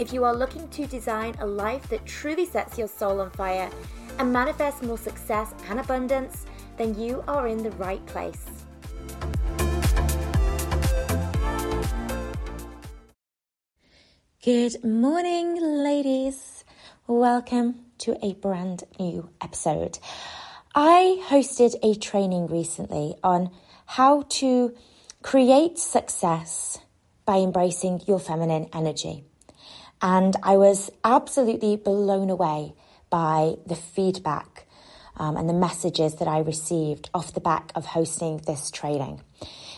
If you are looking to design a life that truly sets your soul on fire and manifests more success and abundance, then you are in the right place. Good morning, ladies. Welcome to a brand new episode. I hosted a training recently on how to create success by embracing your feminine energy. And I was absolutely blown away by the feedback um, and the messages that I received off the back of hosting this training.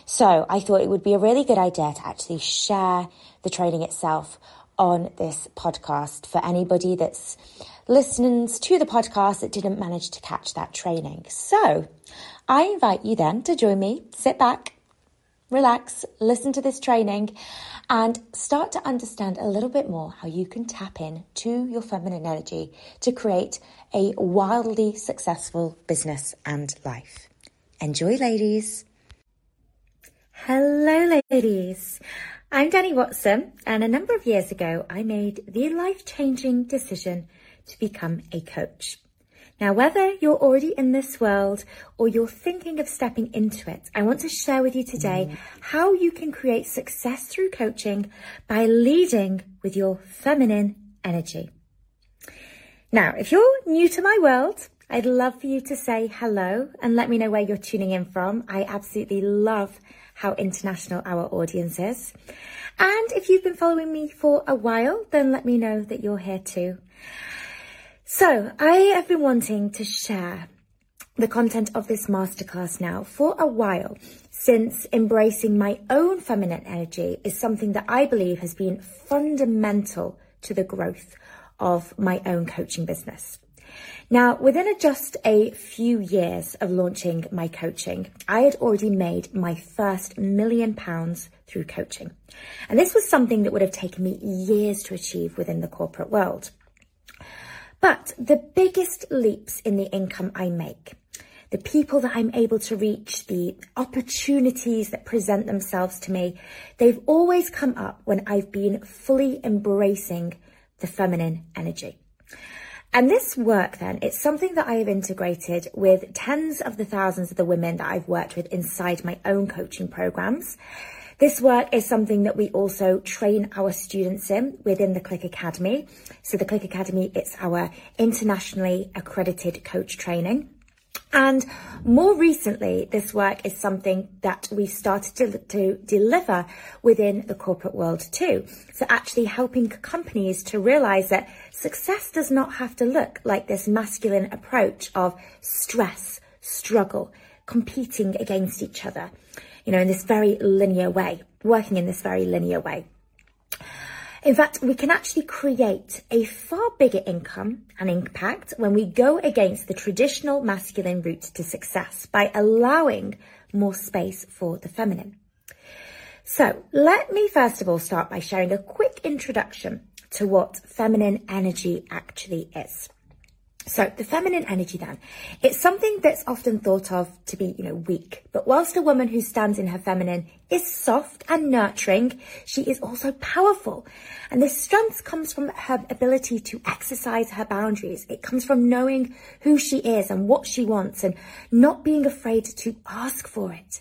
So I thought it would be a really good idea to actually share the training itself on this podcast for anybody that's listening to the podcast that didn't manage to catch that training. So I invite you then to join me, sit back, relax, listen to this training, and start to understand a little bit more how you can tap in to your feminine energy to create a wildly successful business and life. Enjoy, ladies. Hello, ladies. I'm Dani Watson, and a number of years ago, I made the life changing decision to become a coach. Now, whether you're already in this world or you're thinking of stepping into it, I want to share with you today mm. how you can create success through coaching by leading with your feminine energy. Now, if you're new to my world, I'd love for you to say hello and let me know where you're tuning in from. I absolutely love how international our audience is. And if you've been following me for a while, then let me know that you're here too. So I have been wanting to share the content of this masterclass now for a while since embracing my own feminine energy is something that I believe has been fundamental to the growth of my own coaching business. Now, within just a few years of launching my coaching, I had already made my first million pounds through coaching. And this was something that would have taken me years to achieve within the corporate world. But the biggest leaps in the income I make, the people that I'm able to reach, the opportunities that present themselves to me, they've always come up when I've been fully embracing the feminine energy. And this work then, it's something that I have integrated with tens of the thousands of the women that I've worked with inside my own coaching programs. This work is something that we also train our students in within the Clique Academy. So the Clique Academy, it's our internationally accredited coach training. And more recently, this work is something that we started to, to, deliver within the corporate world too. So actually helping companies to realize that success does not have to look like this masculine approach of stress, struggle, competing against each other you know, in this very linear way, working in this very linear way. In fact, we can actually create a far bigger income and impact when we go against the traditional masculine route to success by allowing more space for the feminine. So let me first of all start by sharing a quick introduction to what feminine energy actually is. So the feminine energy then, it's something that's often thought of to be, you know, weak. But whilst a woman who stands in her feminine is soft and nurturing, she is also powerful. And this strength comes from her ability to exercise her boundaries. It comes from knowing who she is and what she wants and not being afraid to ask for it.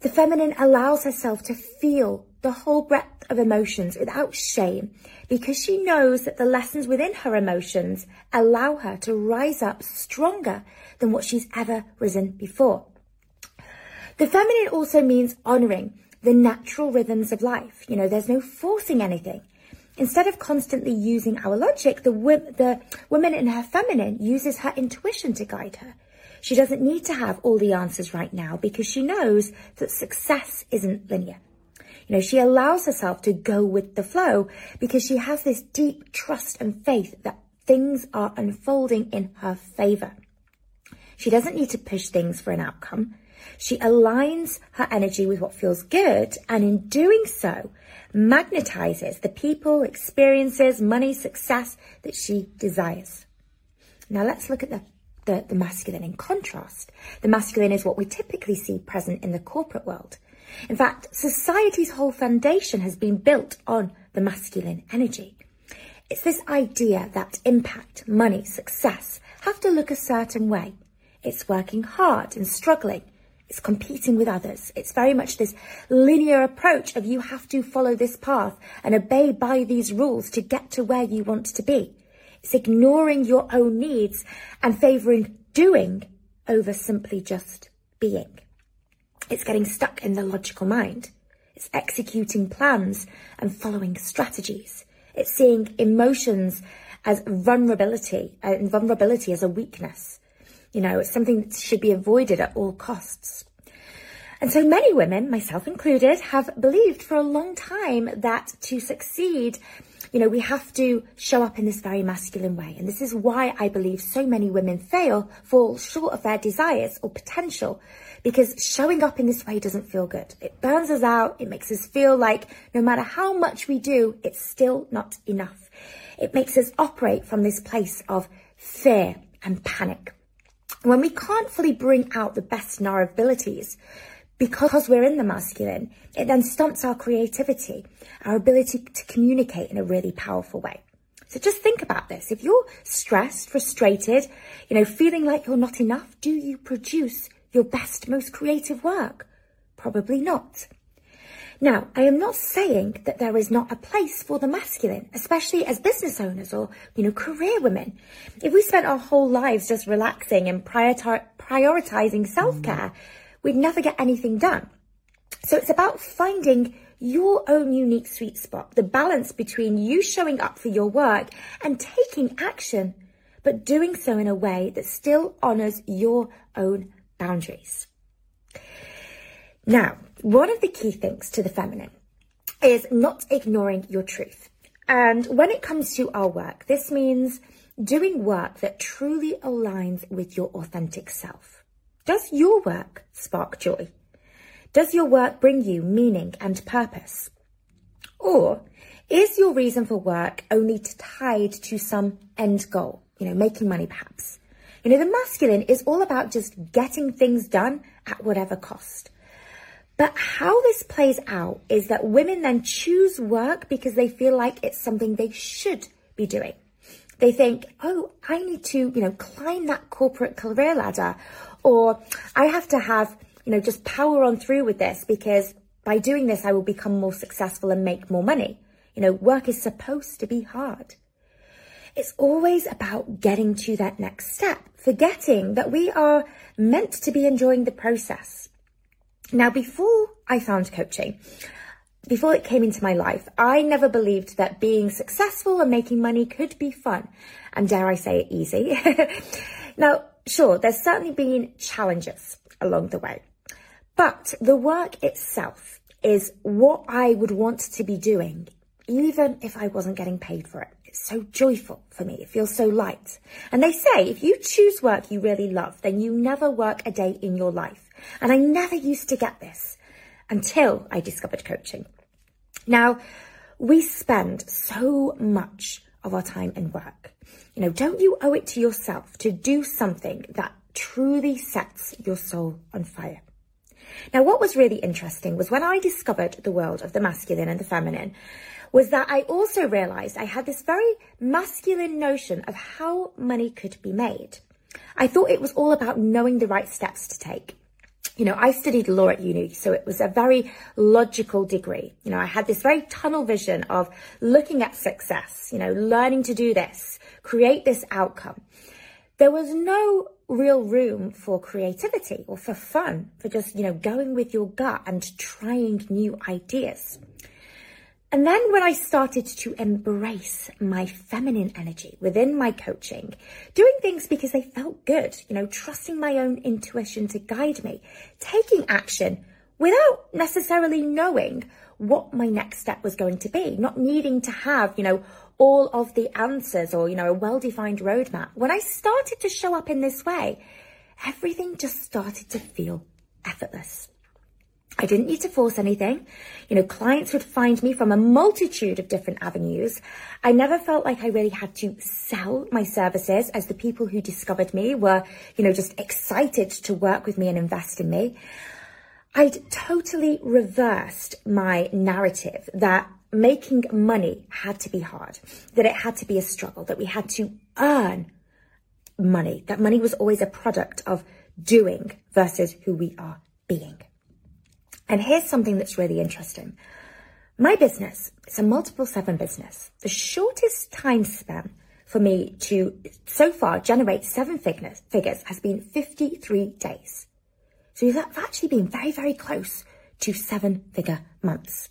The feminine allows herself to feel the whole breadth of emotions without shame because she knows that the lessons within her emotions allow her to rise up stronger than what she's ever risen before. The feminine also means honoring the natural rhythms of life. You know, there's no forcing anything. Instead of constantly using our logic, the, the woman in her feminine uses her intuition to guide her. She doesn't need to have all the answers right now because she knows that success isn't linear. You know, she allows herself to go with the flow because she has this deep trust and faith that things are unfolding in her favor. She doesn't need to push things for an outcome. She aligns her energy with what feels good, and in doing so, magnetizes the people, experiences, money, success that she desires. Now let's look at the, the, the, masculine in contrast. The masculine is what we typically see present in the corporate world. In fact, society's whole foundation has been built on the masculine energy. It's this idea that impact, money, success have to look a certain way. It's working hard and struggling. It's competing with others. It's very much this linear approach of you have to follow this path and obey by these rules to get to where you want to be. It's ignoring your own needs and favouring doing over simply just being. It's getting stuck in the logical mind. It's executing plans and following strategies. It's seeing emotions as vulnerability uh, and vulnerability as a weakness. You know, it's something that should be avoided at all costs. And so many women, myself included, have believed for a long time that to succeed, you know, we have to show up in this very masculine way. And this is why I believe so many women fail, fall short of their desires or potential, because showing up in this way doesn't feel good. It burns us out. It makes us feel like no matter how much we do, it's still not enough. It makes us operate from this place of fear and panic. When we can't fully bring out the best in our abilities, because we're in the masculine, it then stunts our creativity, our ability to communicate in a really powerful way. So just think about this. If you're stressed, frustrated, you know, feeling like you're not enough, do you produce your best, most creative work? Probably not. Now, I am not saying that there is not a place for the masculine, especially as business owners or, you know, career women. If we spent our whole lives just relaxing and prioritizing self-care, we'd never get anything done. So it's about finding your own unique sweet spot, the balance between you showing up for your work and taking action, but doing so in a way that still honors your own boundaries. Now, one of the key things to the feminine is not ignoring your truth. And when it comes to our work, this means doing work that truly aligns with your authentic self. Does your work spark joy? Does your work bring you meaning and purpose? Or is your reason for work only tied to some end goal? You know, making money perhaps. You know, the masculine is all about just getting things done at whatever cost. But how this plays out is that women then choose work because they feel like it's something they should be doing. They think, oh, I need to, you know, climb that corporate career ladder, or I have to have, you know, just power on through with this because by doing this, I will become more successful and make more money. You know, work is supposed to be hard. It's always about getting to that next step, forgetting that we are meant to be enjoying the process. Now, before I found coaching, before it came into my life, I never believed that being successful and making money could be fun. And dare I say it, easy. now, sure, there's certainly been challenges along the way, but the work itself is what I would want to be doing, even if I wasn't getting paid for it. It's so joyful for me. It feels so light. And they say if you choose work you really love, then you never work a day in your life. And I never used to get this until I discovered coaching. Now, we spend so much of our time in work. You know, don't you owe it to yourself to do something that truly sets your soul on fire? Now, what was really interesting was when I discovered the world of the masculine and the feminine, was that I also realized I had this very masculine notion of how money could be made. I thought it was all about knowing the right steps to take you know, I studied law at uni, so it was a very logical degree. You know, I had this very tunnel vision of looking at success, you know, learning to do this, create this outcome. There was no real room for creativity or for fun, for just, you know, going with your gut and trying new ideas. And then when I started to embrace my feminine energy within my coaching, doing things because they felt good, you know, trusting my own intuition to guide me, taking action without necessarily knowing what my next step was going to be, not needing to have, you know, all of the answers or, you know, a well-defined roadmap. When I started to show up in this way, everything just started to feel effortless. I didn't need to force anything. You know, clients would find me from a multitude of different avenues. I never felt like I really had to sell my services as the people who discovered me were, you know, just excited to work with me and invest in me. I'd totally reversed my narrative that making money had to be hard, that it had to be a struggle, that we had to earn money, that money was always a product of doing versus who we are being. And here's something that's really interesting. My business is a multiple seven business. The shortest time span for me to so far generate seven figures, figures has been 53 days. So we've actually been very, very close to seven figure months.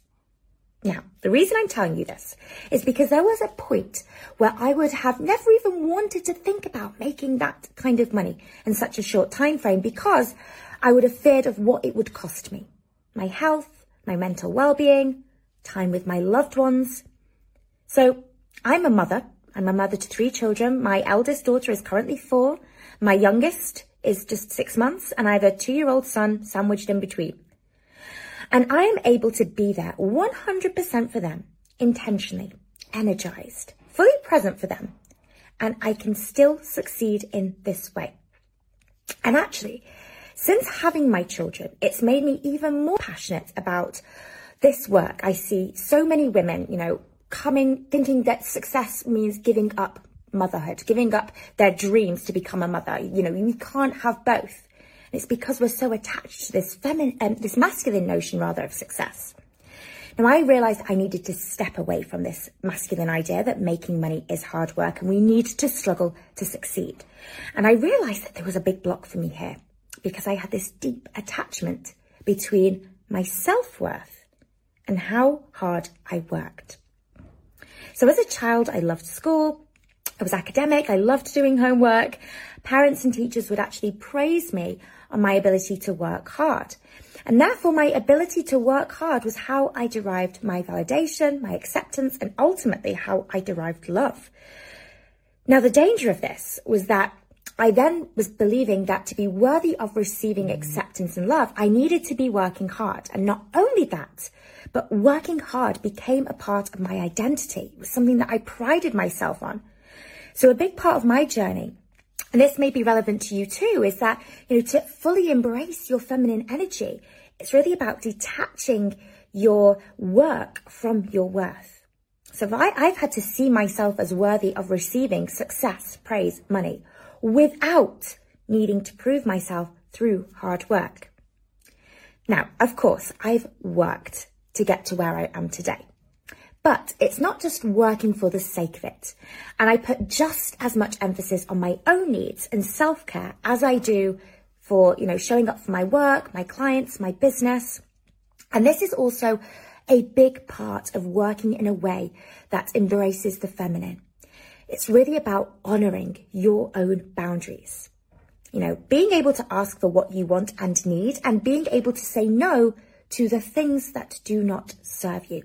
Now, the reason I'm telling you this is because there was a point where I would have never even wanted to think about making that kind of money in such a short time frame because I would have feared of what it would cost me. My health, my mental well-being, time with my loved ones. So I'm a mother. I'm a mother to three children. My eldest daughter is currently four. My youngest is just six months and I have a two-year-old son sandwiched in between. And I am able to be there 100% for them, intentionally, energized, fully present for them. And I can still succeed in this way. And actually, since having my children, it's made me even more passionate about this work. I see so many women, you know, coming, thinking that success means giving up motherhood, giving up their dreams to become a mother. You know, you can't have both. It's because we're so attached to this feminine, um, this masculine notion rather of success. Now I realized I needed to step away from this masculine idea that making money is hard work and we need to struggle to succeed. And I realized that there was a big block for me here because I had this deep attachment between my self-worth and how hard I worked. So as a child, I loved school. I was academic. I loved doing homework. Parents and teachers would actually praise me on my ability to work hard. And therefore, my ability to work hard was how I derived my validation, my acceptance, and ultimately how I derived love. Now, the danger of this was that I then was believing that to be worthy of receiving mm. acceptance and love, I needed to be working hard. And not only that, but working hard became a part of my identity. It was something that I prided myself on. So a big part of my journey and this may be relevant to you too, is that, you know, to fully embrace your feminine energy, it's really about detaching your work from your worth. So I, I've had to see myself as worthy of receiving success, praise, money without needing to prove myself through hard work. Now, of course, I've worked to get to where I am today. But it's not just working for the sake of it. And I put just as much emphasis on my own needs and self-care as I do for, you know, showing up for my work, my clients, my business. And this is also a big part of working in a way that embraces the feminine. It's really about honoring your own boundaries. You know, being able to ask for what you want and need and being able to say no to the things that do not serve you.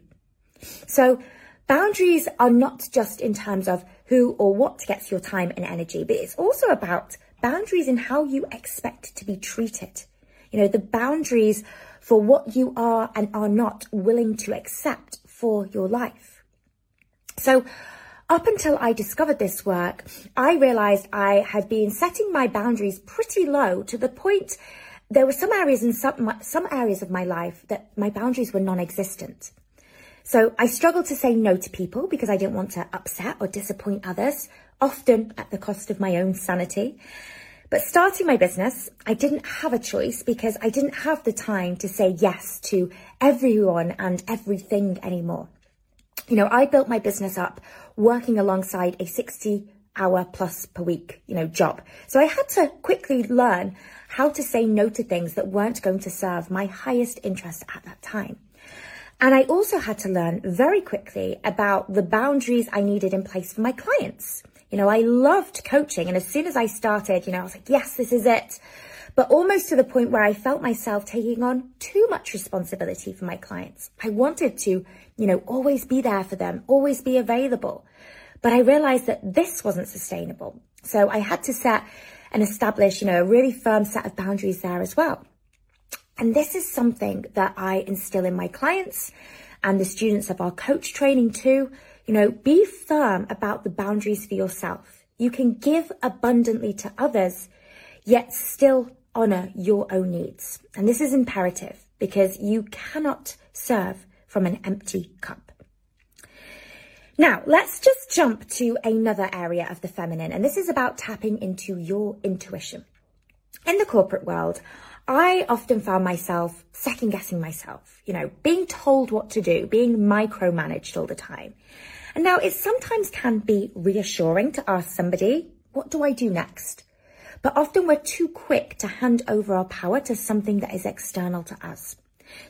So boundaries are not just in terms of who or what gets your time and energy, but it's also about boundaries in how you expect to be treated. You know, the boundaries for what you are and are not willing to accept for your life. So up until I discovered this work, I realized I had been setting my boundaries pretty low to the point there were some areas in some, some areas of my life that my boundaries were non-existent. So I struggled to say no to people because I didn't want to upset or disappoint others, often at the cost of my own sanity. But starting my business, I didn't have a choice because I didn't have the time to say yes to everyone and everything anymore. You know, I built my business up working alongside a 60 hour plus per week, you know, job. So I had to quickly learn how to say no to things that weren't going to serve my highest interest at that time. And I also had to learn very quickly about the boundaries I needed in place for my clients. You know, I loved coaching. And as soon as I started, you know, I was like, yes, this is it. But almost to the point where I felt myself taking on too much responsibility for my clients. I wanted to, you know, always be there for them, always be available. But I realized that this wasn't sustainable. So I had to set and establish, you know, a really firm set of boundaries there as well. And this is something that I instill in my clients and the students of our coach training too. You know, be firm about the boundaries for yourself. You can give abundantly to others, yet still honor your own needs. And this is imperative because you cannot serve from an empty cup. Now, let's just jump to another area of the feminine, and this is about tapping into your intuition. In the corporate world, I often found myself second guessing myself, you know, being told what to do, being micromanaged all the time. And now it sometimes can be reassuring to ask somebody, what do I do next? But often we're too quick to hand over our power to something that is external to us.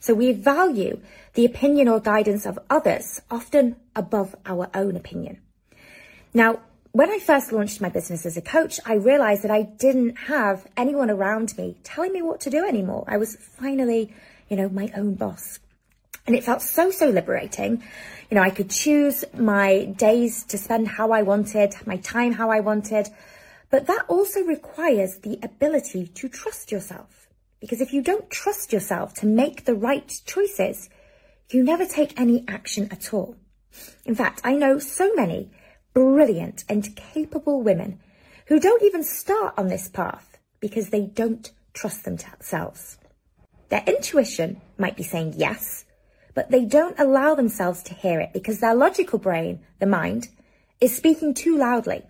So we value the opinion or guidance of others often above our own opinion. Now, when I first launched my business as a coach, I realized that I didn't have anyone around me telling me what to do anymore. I was finally, you know, my own boss. And it felt so, so liberating. You know, I could choose my days to spend how I wanted, my time how I wanted. But that also requires the ability to trust yourself. Because if you don't trust yourself to make the right choices, you never take any action at all. In fact, I know so many brilliant and capable women who don't even start on this path because they don't trust themselves. Their intuition might be saying yes, but they don't allow themselves to hear it because their logical brain, the mind, is speaking too loudly.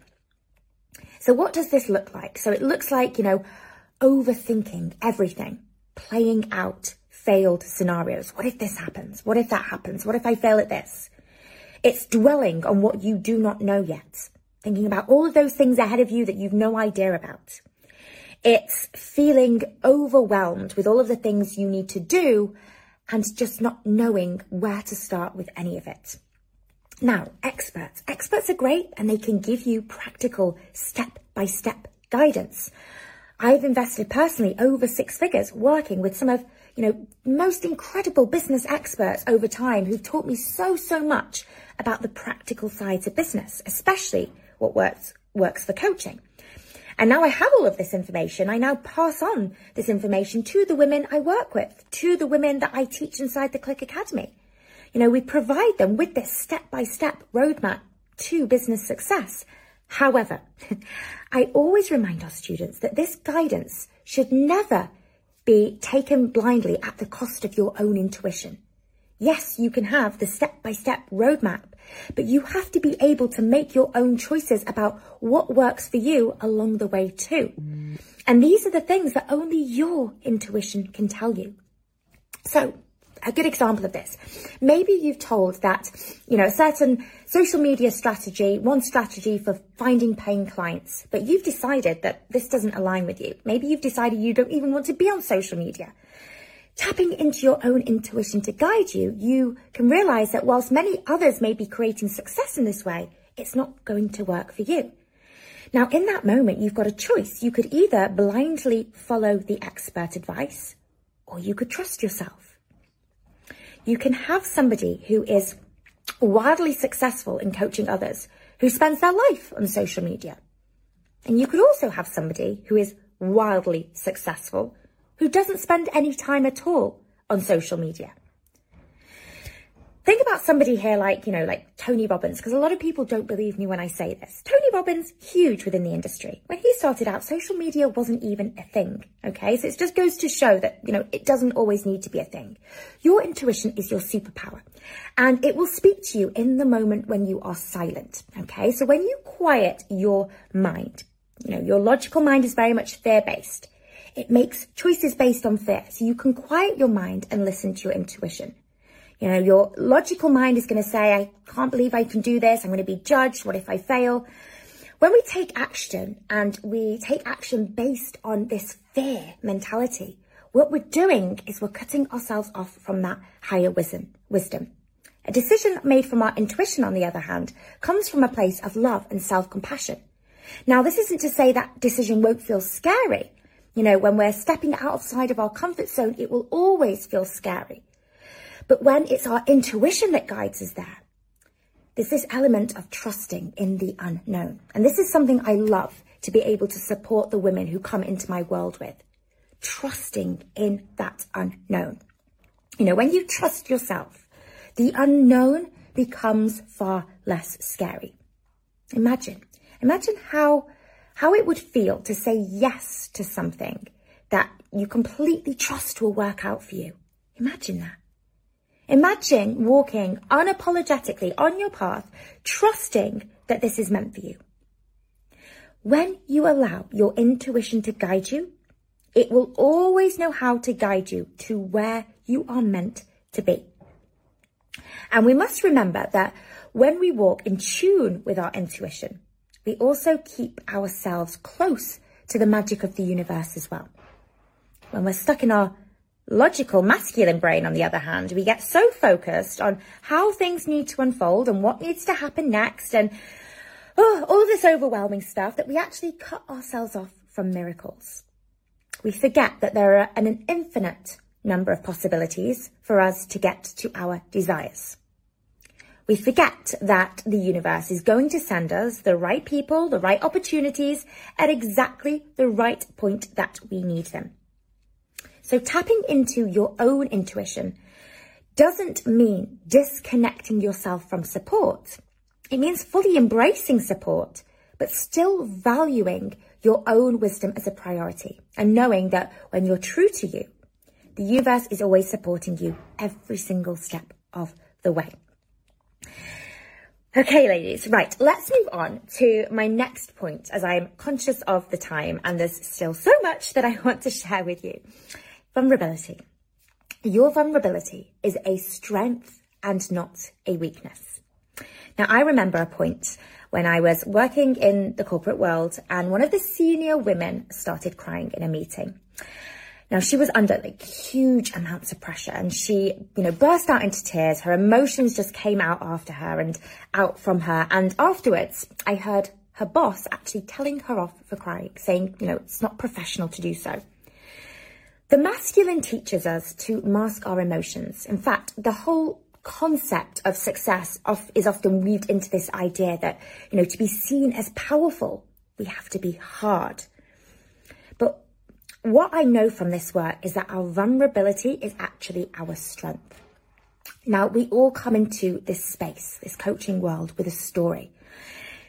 So what does this look like? So it looks like, you know, overthinking everything, playing out failed scenarios. What if this happens? What if that happens? What if I fail at this? It's dwelling on what you do not know yet, thinking about all of those things ahead of you that you've no idea about. It's feeling overwhelmed with all of the things you need to do and just not knowing where to start with any of it. Now, experts. Experts are great and they can give you practical step by step guidance. I've invested personally over six figures working with some of, you know, most incredible business experts over time who've taught me so, so much about the practical sides of business, especially what works, works for coaching. And now I have all of this information. I now pass on this information to the women I work with, to the women that I teach inside the Clique Academy. You know, we provide them with this step by step roadmap to business success. However, I always remind our students that this guidance should never be taken blindly at the cost of your own intuition. Yes, you can have the step by step roadmap, but you have to be able to make your own choices about what works for you along the way too. And these are the things that only your intuition can tell you. So a good example of this. Maybe you've told that, you know, a certain social media strategy, one strategy for finding paying clients, but you've decided that this doesn't align with you. Maybe you've decided you don't even want to be on social media tapping into your own intuition to guide you, you can realize that whilst many others may be creating success in this way, it's not going to work for you. Now, in that moment, you've got a choice. You could either blindly follow the expert advice or you could trust yourself. You can have somebody who is wildly successful in coaching others who spends their life on social media. And you could also have somebody who is wildly successful who doesn't spend any time at all on social media. Think about somebody here like, you know, like Tony Robbins, because a lot of people don't believe me when I say this. Tony Robbins, huge within the industry. When he started out, social media wasn't even a thing. Okay. So it just goes to show that, you know, it doesn't always need to be a thing. Your intuition is your superpower and it will speak to you in the moment when you are silent. Okay. So when you quiet your mind, you know, your logical mind is very much fear based. It makes choices based on fear. So you can quiet your mind and listen to your intuition. You know, your logical mind is going to say, I can't believe I can do this. I'm going to be judged. What if I fail? When we take action and we take action based on this fear mentality, what we're doing is we're cutting ourselves off from that higher wisdom. wisdom. A decision made from our intuition, on the other hand, comes from a place of love and self-compassion. Now, this isn't to say that decision won't feel scary. You know, when we're stepping outside of our comfort zone, it will always feel scary. But when it's our intuition that guides us there, there's this element of trusting in the unknown. And this is something I love to be able to support the women who come into my world with. Trusting in that unknown. You know, when you trust yourself, the unknown becomes far less scary. Imagine, imagine how, how it would feel to say yes to something that you completely trust will work out for you. Imagine that. Imagine walking unapologetically on your path, trusting that this is meant for you. When you allow your intuition to guide you, it will always know how to guide you to where you are meant to be. And we must remember that when we walk in tune with our intuition, we also keep ourselves close to the magic of the universe as well. When we're stuck in our logical masculine brain, on the other hand, we get so focused on how things need to unfold and what needs to happen next and oh, all this overwhelming stuff that we actually cut ourselves off from miracles. We forget that there are an infinite number of possibilities for us to get to our desires. We forget that the universe is going to send us the right people, the right opportunities at exactly the right point that we need them. So tapping into your own intuition doesn't mean disconnecting yourself from support. It means fully embracing support, but still valuing your own wisdom as a priority and knowing that when you're true to you, the universe is always supporting you every single step of the way. Okay, ladies, right, let's move on to my next point as I'm conscious of the time and there's still so much that I want to share with you. Vulnerability. Your vulnerability is a strength and not a weakness. Now, I remember a point when I was working in the corporate world and one of the senior women started crying in a meeting. Now she was under like huge amounts of pressure and she, you know, burst out into tears. Her emotions just came out after her and out from her. And afterwards, I heard her boss actually telling her off for crying, saying, you know, it's not professional to do so. The masculine teaches us to mask our emotions. In fact, the whole concept of success is often weaved into this idea that, you know, to be seen as powerful, we have to be hard. But what I know from this work is that our vulnerability is actually our strength. Now, we all come into this space, this coaching world with a story.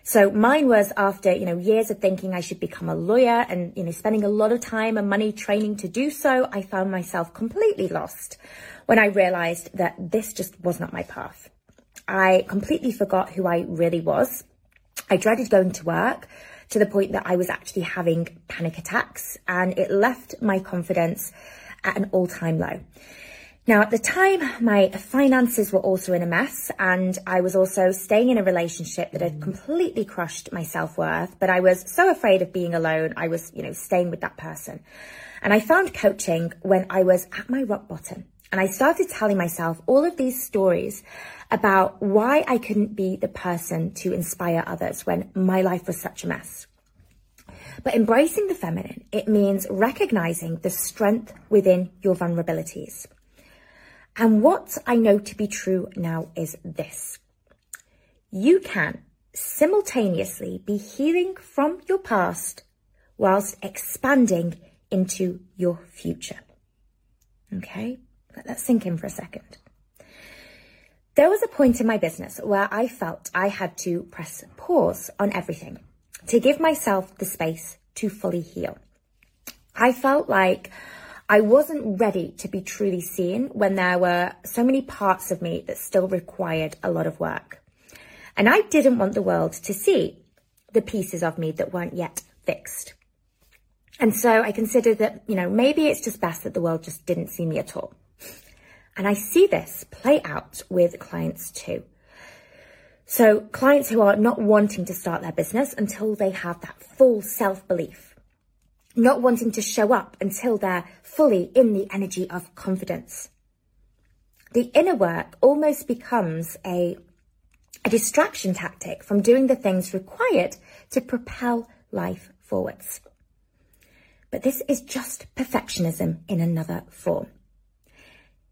So mine was after, you know, years of thinking I should become a lawyer and, you know, spending a lot of time and money training to do so, I found myself completely lost when I realized that this just was not my path. I completely forgot who I really was. I dreaded going to work to the point that I was actually having panic attacks and it left my confidence at an all time low. Now, at the time, my finances were also in a mess, and I was also staying in a relationship that had mm. completely crushed my self worth. But I was so afraid of being alone, I was, you know, staying with that person. And I found coaching when I was at my rock bottom. And I started telling myself all of these stories about why I couldn't be the person to inspire others when my life was such a mess. But embracing the feminine, it means recognizing the strength within your vulnerabilities. And what I know to be true now is this. You can simultaneously be healing from your past whilst expanding into your future. Okay, let that sink in for a second. There was a point in my business where I felt I had to press pause on everything to give myself the space to fully heal. I felt like I wasn't ready to be truly seen when there were so many parts of me that still required a lot of work. And I didn't want the world to see the pieces of me that weren't yet fixed. And so I considered that, you know, maybe it's just best that the world just didn't see me at all. And I see this play out with clients too. So clients who are not wanting to start their business until they have that full self belief not wanting to show up until they're fully in the energy of confidence. The inner work almost becomes a, a distraction tactic from doing the things required to propel life forwards. But this is just perfectionism in another form.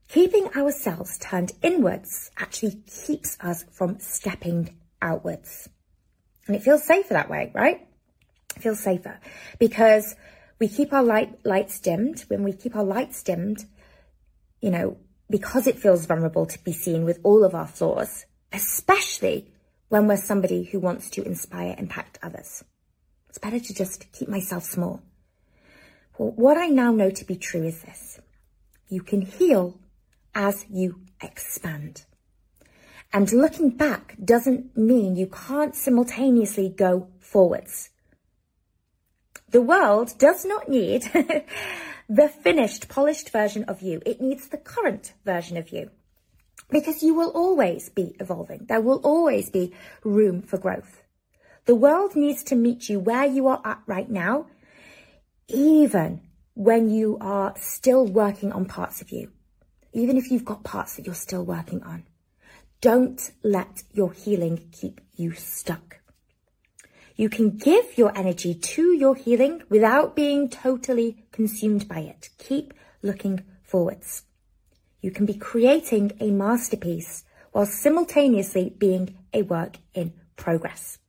keeping ourselves turned inwards actually keeps us from stepping outwards. And it feels safer that way, right? It feels safer because we keep our light, lights dimmed. When we keep our lights dimmed, you know, because it feels vulnerable to be seen with all of our flaws, especially when we're somebody who wants to inspire, impact others. It's better to just keep myself small. Well, what I now know to be true is this. You can heal as you expand. And looking back doesn't mean you can't simultaneously go forwards. The world does not need the finished, polished version of you. It needs the current version of you. Because you will always be evolving. There will always be room for growth. The world needs to meet you where you are at right now, even when you are still working on parts of you. Even if you've got parts that you're still working on. Don't let your healing keep you stuck. You can give your energy to your healing without being totally consumed by it. Keep looking forwards. You can be creating a masterpiece while simultaneously being a work in progress.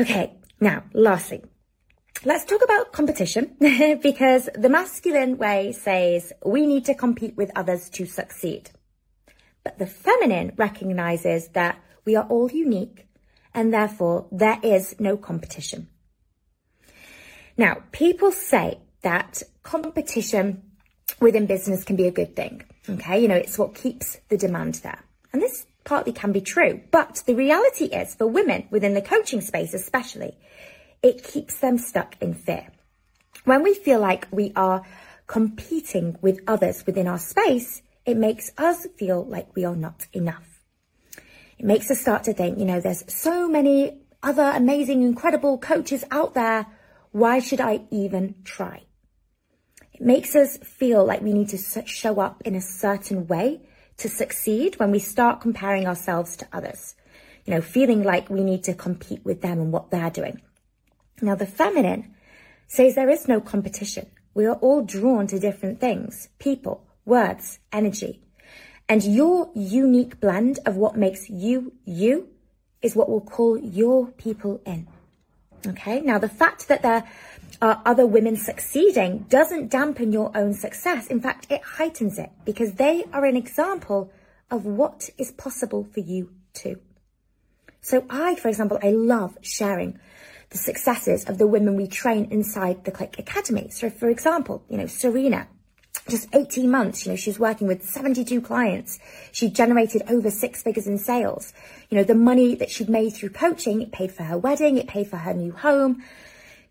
Okay, now, lastly, let's talk about competition because the masculine way says we need to compete with others to succeed. But the feminine recognizes that we are all unique and therefore there is no competition. Now, people say that competition within business can be a good thing. Okay, you know, it's what keeps the demand there. And this partly can be true, but the reality is for women within the coaching space, especially, it keeps them stuck in fear. When we feel like we are competing with others within our space, it makes us feel like we are not enough. It makes us start to think, you know, there's so many other amazing, incredible coaches out there. Why should I even try? It makes us feel like we need to show up in a certain way to succeed when we start comparing ourselves to others. You know, feeling like we need to compete with them and what they're doing. Now, the feminine says there is no competition. We are all drawn to different things, people, words, energy. And your unique blend of what makes you you is what we'll call your people in. Okay. Now, the fact that there are other women succeeding doesn't dampen your own success. In fact, it heightens it because they are an example of what is possible for you too. So I, for example, I love sharing the successes of the women we train inside the Clique Academy. So for example, you know, Serena, just 18 months, you know, she was working with 72 clients. She generated over six figures in sales. You know, the money that she'd made through coaching, it paid for her wedding, it paid for her new home.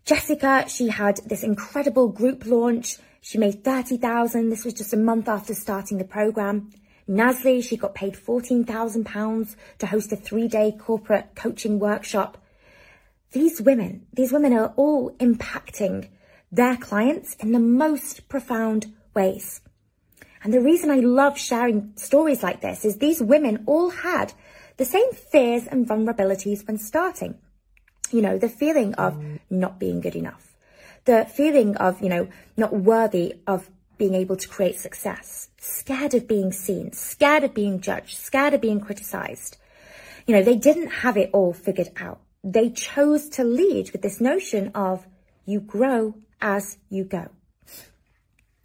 Jessica, she had this incredible group launch. She made 30,000. This was just a month after starting the program. Nasli, she got paid 14,000 pounds to host a three day corporate coaching workshop. These women, these women are all impacting their clients in the most profound ways. And the reason I love sharing stories like this is these women all had the same fears and vulnerabilities when starting. You know, the feeling of not being good enough, the feeling of, you know, not worthy of being able to create success, scared of being seen, scared of being judged, scared of being criticized. You know, they didn't have it all figured out. They chose to lead with this notion of you grow as you go.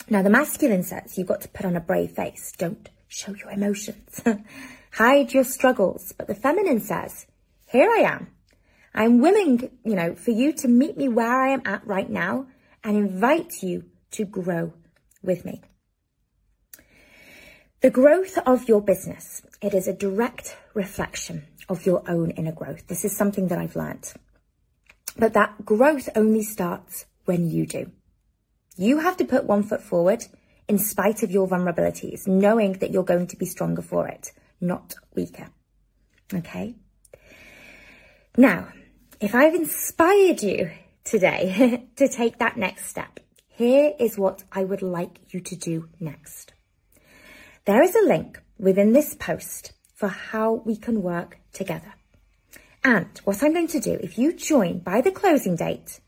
Now, the masculine says you've got to put on a brave face. Don't show your emotions. Hide your struggles. But the feminine says, here I am. I'm willing, you know, for you to meet me where I am at right now and invite you to grow with me. The growth of your business, it is a direct reflection of your own inner growth. This is something that I've learned. But that growth only starts when you do. You have to put one foot forward in spite of your vulnerabilities, knowing that you're going to be stronger for it, not weaker. Okay? Now, if I've inspired you today to take that next step, here is what I would like you to do next. There is a link within this post for how we can work together. And what I'm going to do, if you join by the closing date,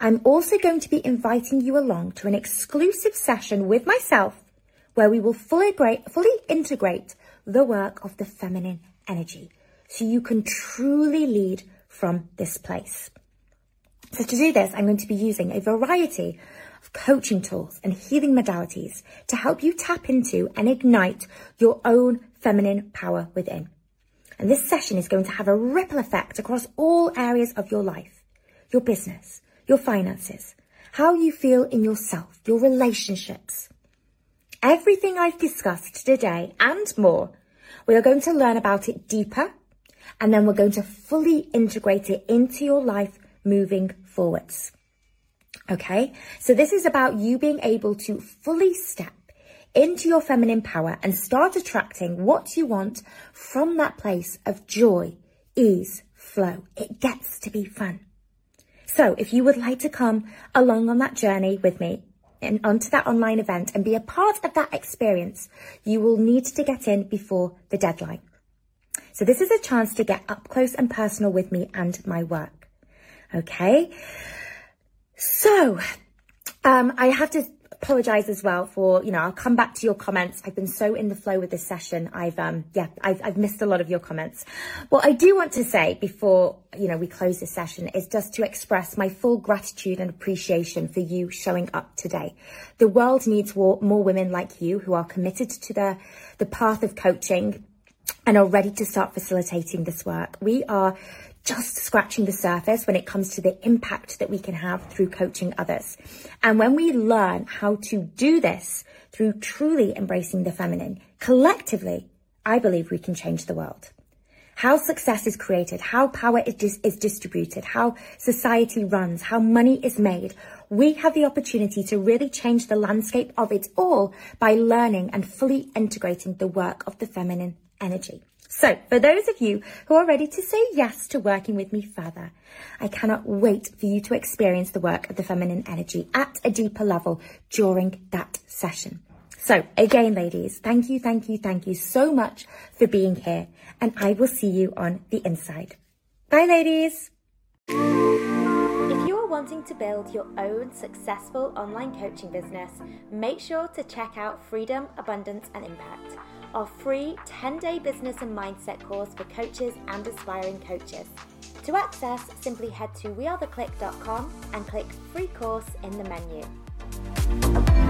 I'm also going to be inviting you along to an exclusive session with myself where we will fully, fully integrate the work of the feminine energy so you can truly lead from this place. So to do this, I'm going to be using a variety of coaching tools and healing modalities to help you tap into and ignite your own feminine power within. And this session is going to have a ripple effect across all areas of your life, your business, your finances, how you feel in yourself, your relationships. Everything I've discussed today and more, we are going to learn about it deeper and then we're going to fully integrate it into your life moving forwards. Okay. So this is about you being able to fully step into your feminine power and start attracting what you want from that place of joy, ease, flow. It gets to be fun. So if you would like to come along on that journey with me and onto that online event and be a part of that experience, you will need to get in before the deadline. So this is a chance to get up close and personal with me and my work. Okay. So, um, I have to apologize as well for, you know, I'll come back to your comments. I've been so in the flow with this session. I've, um, yeah, I've, I've missed a lot of your comments. What I do want to say before, you know, we close this session is just to express my full gratitude and appreciation for you showing up today. The world needs more, more women like you who are committed to the, the path of coaching and are ready to start facilitating this work. We are just scratching the surface when it comes to the impact that we can have through coaching others. And when we learn how to do this through truly embracing the feminine, collectively, I believe we can change the world. How success is created, how power is, is distributed, how society runs, how money is made. We have the opportunity to really change the landscape of it all by learning and fully integrating the work of the feminine energy. So, for those of you who are ready to say yes to working with me further, I cannot wait for you to experience the work of the feminine energy at a deeper level during that session. So, again, ladies, thank you, thank you, thank you so much for being here, and I will see you on the inside. Bye, ladies. If you are wanting to build your own successful online coaching business, make sure to check out Freedom, Abundance, and Impact our free 10 day business and mindset course for coaches and aspiring coaches. To access, simply head to wearetheclique.com and click free course in the menu.